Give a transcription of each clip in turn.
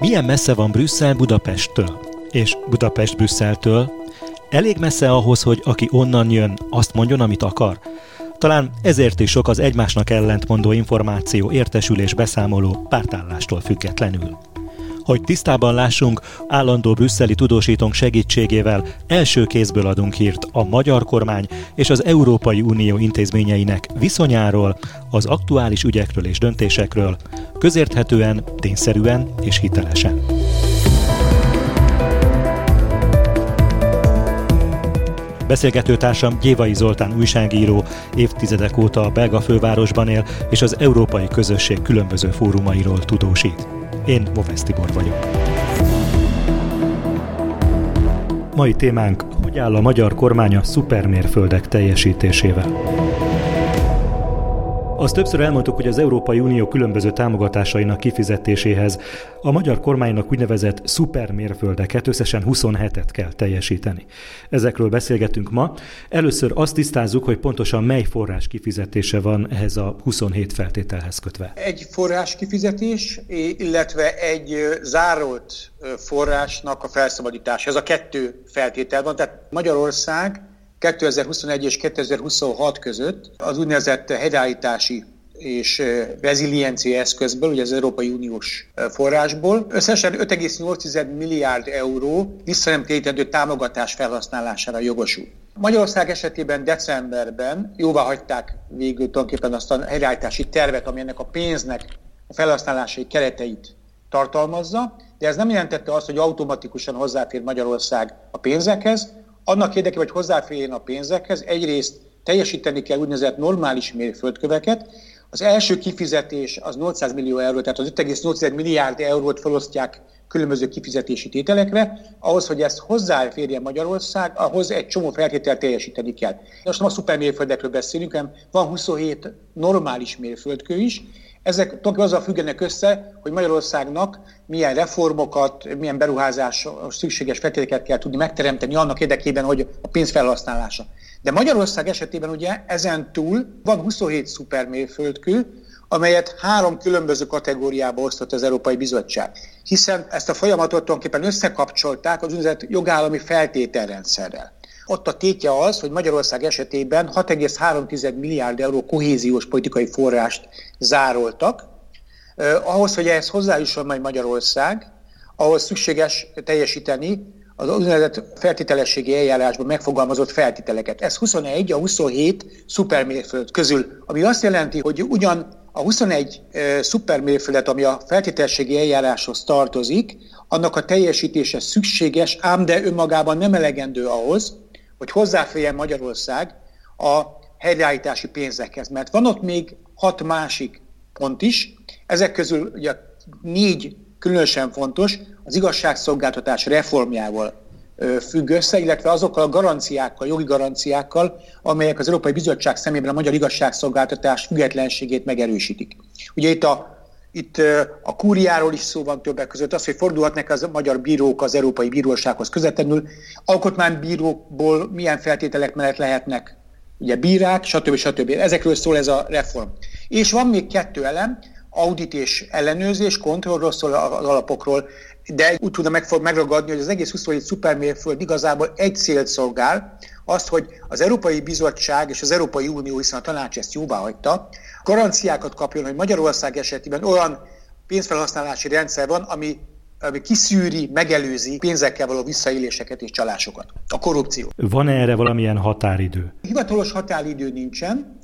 Milyen messze van Brüsszel Budapesttől? És Budapest Brüsszeltől? Elég messze ahhoz, hogy aki onnan jön, azt mondjon, amit akar? Talán ezért is sok az egymásnak ellentmondó információ, értesülés, beszámoló pártállástól függetlenül. Hogy tisztában lássunk, állandó brüsszeli tudósítónk segítségével első kézből adunk hírt a magyar kormány és az Európai Unió intézményeinek viszonyáról, az aktuális ügyekről és döntésekről, közérthetően, tényszerűen és hitelesen. Beszélgetőtársam Gyévai Zoltán újságíró, évtizedek óta a belga fővárosban él, és az európai közösség különböző fórumairól tudósít. Én Movesz Tibor vagyok. Mai témánk, hogy áll a magyar kormánya szupermérföldek teljesítésével. Azt többször elmondtuk, hogy az Európai Unió különböző támogatásainak kifizetéséhez a magyar kormánynak úgynevezett szupermérföldeket, összesen 27-et kell teljesíteni. Ezekről beszélgetünk ma. Először azt tisztázzuk, hogy pontosan mely forrás kifizetése van ehhez a 27 feltételhez kötve. Egy forrás kifizetés, illetve egy zárolt forrásnak a felszabadítása. Ez a kettő feltétel van. Tehát Magyarország 2021 és 2026 között az úgynevezett helyreállítási és reziliencia eszközből, ugye az Európai Uniós forrásból. Összesen 5,8 milliárd euró visszanemtérítendő támogatás felhasználására jogosult. Magyarország esetében decemberben jóvá hagyták végül tulajdonképpen azt a helyreállítási tervet, ami ennek a pénznek a felhasználási kereteit tartalmazza, de ez nem jelentette azt, hogy automatikusan hozzáfér Magyarország a pénzekhez, annak érdekében, hogy hozzáférjen a pénzekhez, egyrészt teljesíteni kell úgynevezett normális mérföldköveket. Az első kifizetés az 800 millió euró, tehát az 5,8 milliárd eurót felosztják különböző kifizetési tételekre, ahhoz, hogy ezt hozzáférjen Magyarország, ahhoz egy csomó feltételt teljesíteni kell. Most nem a szupermérföldekről beszélünk, hanem van 27 normális mérföldkő is, ezek azzal függenek össze, hogy Magyarországnak milyen reformokat, milyen beruházás szükséges feltételeket kell tudni megteremteni annak érdekében, hogy a pénz felhasználása. De Magyarország esetében ugye ezen túl van 27 szupermérföldkő, amelyet három különböző kategóriába osztott az Európai Bizottság. Hiszen ezt a folyamatot tulajdonképpen összekapcsolták az úgynevezett jogállami feltételrendszerrel. Ott a tétje az, hogy Magyarország esetében 6,3 milliárd euró kohéziós politikai forrást zároltak. Ahhoz, hogy ehhez hozzájusson majd Magyarország, ahhoz szükséges teljesíteni az úgynevezett feltételességi eljárásban megfogalmazott feltételeket. Ez 21 a 27 szupermérföld közül, ami azt jelenti, hogy ugyan a 21 e, szupermérföldet, ami a feltételességi eljáráshoz tartozik, annak a teljesítése szükséges, ám de önmagában nem elegendő ahhoz, hogy hozzáférjen Magyarország a helyreállítási pénzekhez. Mert van ott még hat másik pont is, ezek közül ugye négy különösen fontos, az igazságszolgáltatás reformjával függ össze, illetve azokkal a garanciákkal, jogi garanciákkal, amelyek az Európai Bizottság szemében a magyar igazságszolgáltatás függetlenségét megerősítik. Ugye itt a itt a kúriáról is szó van többek között, az, hogy fordulhatnak az magyar bírók az Európai Bírósághoz közvetlenül, alkotmánybírókból milyen feltételek mellett lehetnek ugye bírák, stb. stb. Ezekről szól ez a reform. És van még kettő elem, audit és ellenőrzés, kontrollról szól az alapokról, de úgy tudom meg megragadni, hogy az egész 27 szupermérföld igazából egy célt szolgál, azt, hogy az Európai Bizottság és az Európai Unió, hiszen a tanács ezt jóvá hagyta, garanciákat kapjon, hogy Magyarország esetében olyan pénzfelhasználási rendszer van, ami ami kiszűri, megelőzi pénzekkel való visszaéléseket és csalásokat. A korrupció. Van erre valamilyen határidő? Hivatalos határidő nincsen.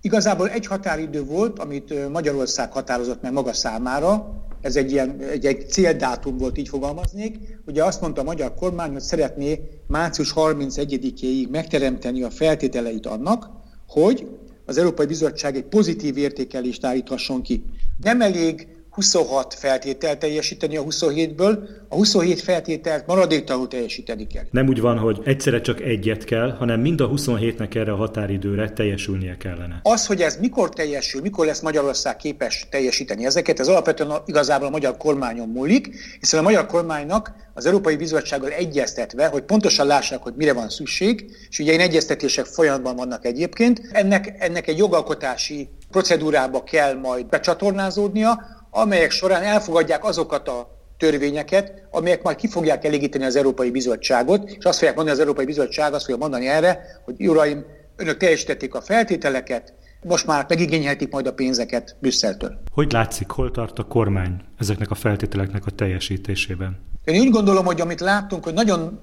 Igazából egy határidő volt, amit Magyarország határozott meg maga számára, ez egy, ilyen, egy, egy céldátum volt, így fogalmaznék. Ugye azt mondta a magyar kormány, hogy szeretné március 31-éig megteremteni a feltételeit annak, hogy az Európai Bizottság egy pozitív értékelést állíthasson ki. Nem elég 26 feltételt teljesíteni a 27-ből, a 27 feltételt maradéktalanul teljesíteni kell. Nem úgy van, hogy egyszerre csak egyet kell, hanem mind a 27-nek erre a határidőre teljesülnie kellene. Az, hogy ez mikor teljesül, mikor lesz Magyarország képes teljesíteni ezeket, ez alapvetően igazából a magyar kormányon múlik, hiszen a magyar kormánynak az Európai Bizottsággal egyeztetve, hogy pontosan lássák, hogy mire van szükség, és ugye én egyeztetések folyamatban vannak egyébként, ennek, ennek egy jogalkotási procedúrába kell majd becsatornázódnia, amelyek során elfogadják azokat a törvényeket, amelyek majd ki fogják elégíteni az Európai Bizottságot, és azt fogják mondani az Európai Bizottság, azt fogja mondani erre, hogy uraim, önök teljesítették a feltételeket, most már megigényelhetik majd a pénzeket Brüsszeltől. Hogy látszik, hol tart a kormány ezeknek a feltételeknek a teljesítésében? Én úgy gondolom, hogy amit láttunk, hogy nagyon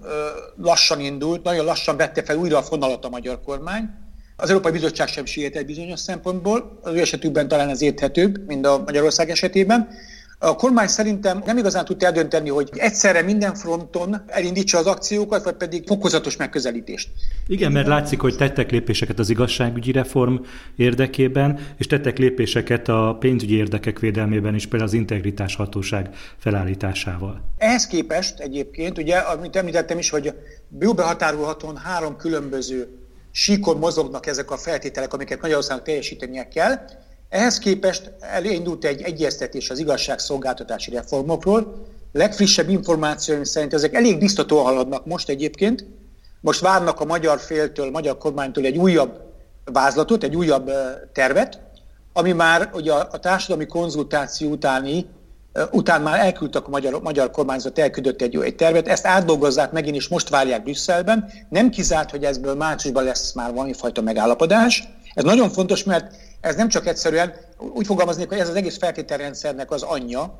lassan indult, nagyon lassan vette fel újra a fonalat a magyar kormány. Az Európai Bizottság sem sietett bizonyos szempontból, az ő esetükben talán ez érthetőbb, mint a Magyarország esetében. A kormány szerintem nem igazán tudta eldönteni, hogy egyszerre minden fronton elindítsa az akciókat, vagy pedig fokozatos megközelítést. Igen, mert látszik, hogy tettek lépéseket az igazságügyi reform érdekében, és tettek lépéseket a pénzügyi érdekek védelmében is, például az integritás hatóság felállításával. Ehhez képest egyébként, ugye, amit említettem is, hogy behatárolhatóan három különböző síkon mozognak ezek a feltételek, amiket Magyarországnak teljesítenie kell, ehhez képest elindult egy egyeztetés az igazságszolgáltatási reformokról. Legfrissebb információim szerint ezek elég biztatóan haladnak most egyébként. Most várnak a magyar féltől, a magyar kormánytól egy újabb vázlatot, egy újabb tervet, ami már ugye a, a társadalmi konzultáció utáni, után már elküldtek a magyar, magyar kormányzat, elküldött egy, egy tervet, ezt átdolgozzák megint, és most várják Brüsszelben. Nem kizárt, hogy ezből márciusban lesz már valamifajta megállapodás. Ez nagyon fontos, mert ez nem csak egyszerűen, úgy fogalmaznék, hogy ez az egész feltételrendszernek az anyja,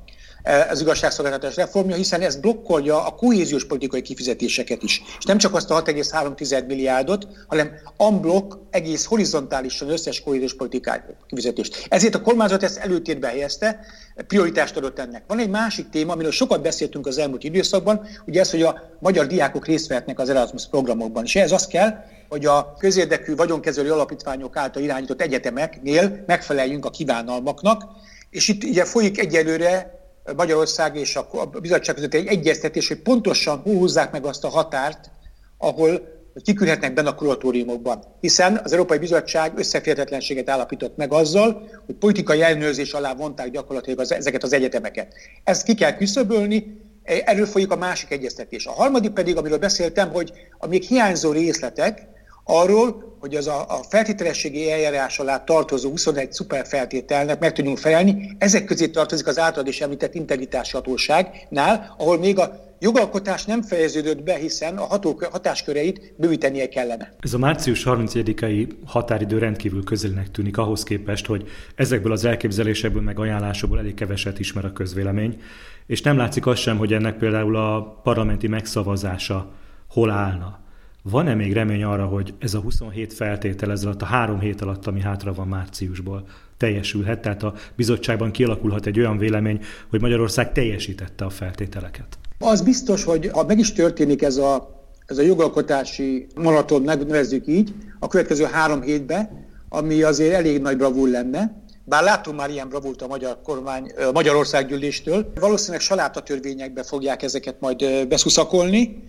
az igazságszolgáltatás reformja, hiszen ez blokkolja a kohéziós politikai kifizetéseket is. És nem csak azt a 6,3 milliárdot, hanem unblock egész horizontálisan összes kohéziós politikai kifizetést. Ezért a kormányzat ezt előtérbe helyezte, prioritást adott ennek. Van egy másik téma, amiről sokat beszéltünk az elmúlt időszakban, ugye ez, hogy a magyar diákok részt vehetnek az Erasmus programokban. És ehhez az kell, hogy a közérdekű vagyonkezelő alapítványok által irányított egyetemeknél megfeleljünk a kívánalmaknak, és itt ugye folyik egyelőre Magyarország és a bizottság között egy egyeztetés, hogy pontosan húzzák meg azt a határt, ahol kiküldhetnek benne a kuratóriumokban. Hiszen az Európai Bizottság összeférhetetlenséget állapított meg azzal, hogy politikai ellenőrzés alá vonták gyakorlatilag az, ezeket az egyetemeket. Ezt ki kell küszöbölni, erről folyik a másik egyeztetés. A harmadik pedig, amiről beszéltem, hogy a még hiányzó részletek, arról, hogy az a, a feltételességi eljárás alá tartozó 21 szuperfeltételnek meg tudjunk felelni. Ezek közé tartozik az általad is említett integritási hatóságnál, ahol még a jogalkotás nem fejeződött be, hiszen a ható, hatásköreit bővítenie kellene. Ez a március 31-ai határidő rendkívül közelnek tűnik ahhoz képest, hogy ezekből az elképzelésekből meg ajánlásokból elég keveset ismer a közvélemény, és nem látszik az sem, hogy ennek például a parlamenti megszavazása hol állna. Van-e még remény arra, hogy ez a 27 feltétel ez alatt a három hét alatt, ami hátra van márciusból, teljesülhet? Tehát a bizottságban kialakulhat egy olyan vélemény, hogy Magyarország teljesítette a feltételeket? Az biztos, hogy ha meg is történik ez a, ez a jogalkotási maraton, nevezzük így, a következő három hétben, ami azért elég nagy bravúr lenne, bár látunk már ilyen bravult a magyar kormány, a Magyarországgyűléstől, valószínűleg salátatörvényekbe fogják ezeket majd beszuszakolni,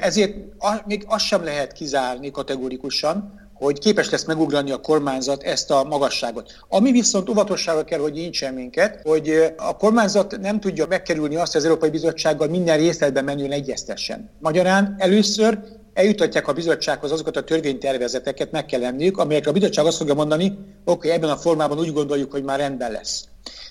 ezért még azt sem lehet kizárni kategorikusan, hogy képes lesz megugrani a kormányzat ezt a magasságot. Ami viszont óvatosságra kell, hogy nincsen minket, hogy a kormányzat nem tudja megkerülni azt, hogy az Európai Bizottsággal minden részletben menjön egyeztessen. Magyarán először eljutatják a bizottsághoz azokat a törvénytervezeteket, meg kell lenniük, amelyekre a bizottság azt fogja mondani, oké, okay, ebben a formában úgy gondoljuk, hogy már rendben lesz.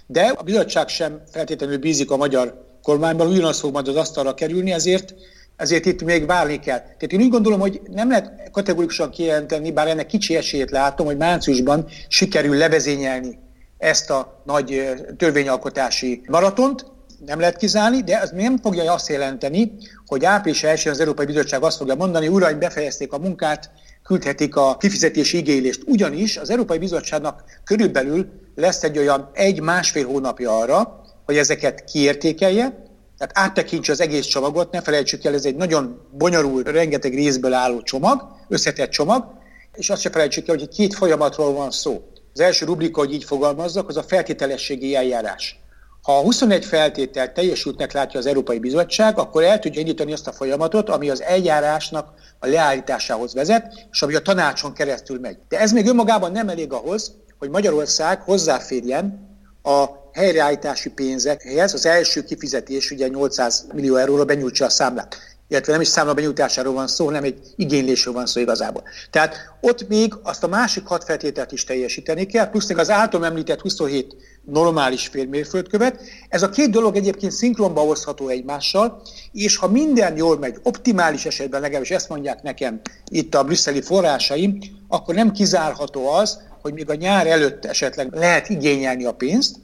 De a bizottság sem feltétlenül bízik a magyar kormányban, ugyanaz fog majd az asztalra kerülni, ezért ezért itt még várni kell. Tehát én úgy gondolom, hogy nem lehet kategorikusan kijelenteni, bár ennek kicsi esélyét látom, hogy márciusban sikerül levezényelni ezt a nagy törvényalkotási maratont, nem lehet kizárni, de ez nem fogja azt jelenteni, hogy április 1 az Európai Bizottság azt fogja mondani, uraim, befejezték a munkát, küldhetik a kifizetési igénylést. Ugyanis az Európai Bizottságnak körülbelül lesz egy olyan egy-másfél hónapja arra, hogy ezeket kiértékelje, tehát áttekintse az egész csomagot, ne felejtsük el, ez egy nagyon bonyolult, rengeteg részből álló csomag, összetett csomag, és azt se felejtsük el, hogy két folyamatról van szó. Az első rubrika, hogy így fogalmazzak, az a feltételességi eljárás. Ha a 21 feltétel teljesültnek látja az Európai Bizottság, akkor el tudja indítani azt a folyamatot, ami az eljárásnak a leállításához vezet, és ami a tanácson keresztül megy. De ez még önmagában nem elég ahhoz, hogy Magyarország hozzáférjen a helyreállítási pénzekhez, az első kifizetés ugye 800 millió euróra benyújtsa a számlát. Illetve nem is számla benyújtásáról van szó, hanem egy igénylésről van szó igazából. Tehát ott még azt a másik hat feltételt is teljesíteni kell, plusz még az által említett 27 normális félmérföldkövet. Ez a két dolog egyébként szinkronba hozható egymással, és ha minden jól megy, optimális esetben legalábbis ezt mondják nekem itt a brüsszeli forrásaim, akkor nem kizárható az, hogy még a nyár előtt esetleg lehet igényelni a pénzt,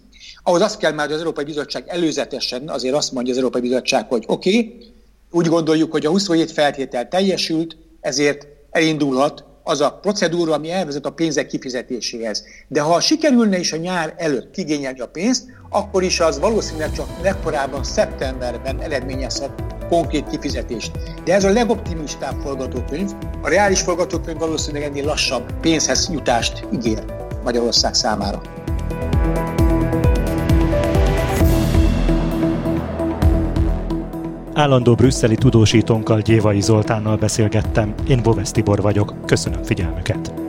ahhoz azt kell már, hogy az Európai Bizottság előzetesen azért azt mondja az Európai Bizottság, hogy oké, okay, úgy gondoljuk, hogy a 27 feltétel teljesült, ezért elindulhat az a procedúra, ami elvezet a pénzek kifizetéséhez. De ha sikerülne is a nyár előtt kigényelni a pénzt, akkor is az valószínűleg csak legkorábban szeptemberben eredményezhet konkrét kifizetést. De ez a legoptimistább forgatókönyv, a reális forgatókönyv valószínűleg ennél lassabb pénzhez jutást ígér Magyarország számára. Állandó brüsszeli tudósítónkkal Gyévai Zoltánnal beszélgettem, én Bovesz Tibor vagyok, köszönöm figyelmüket.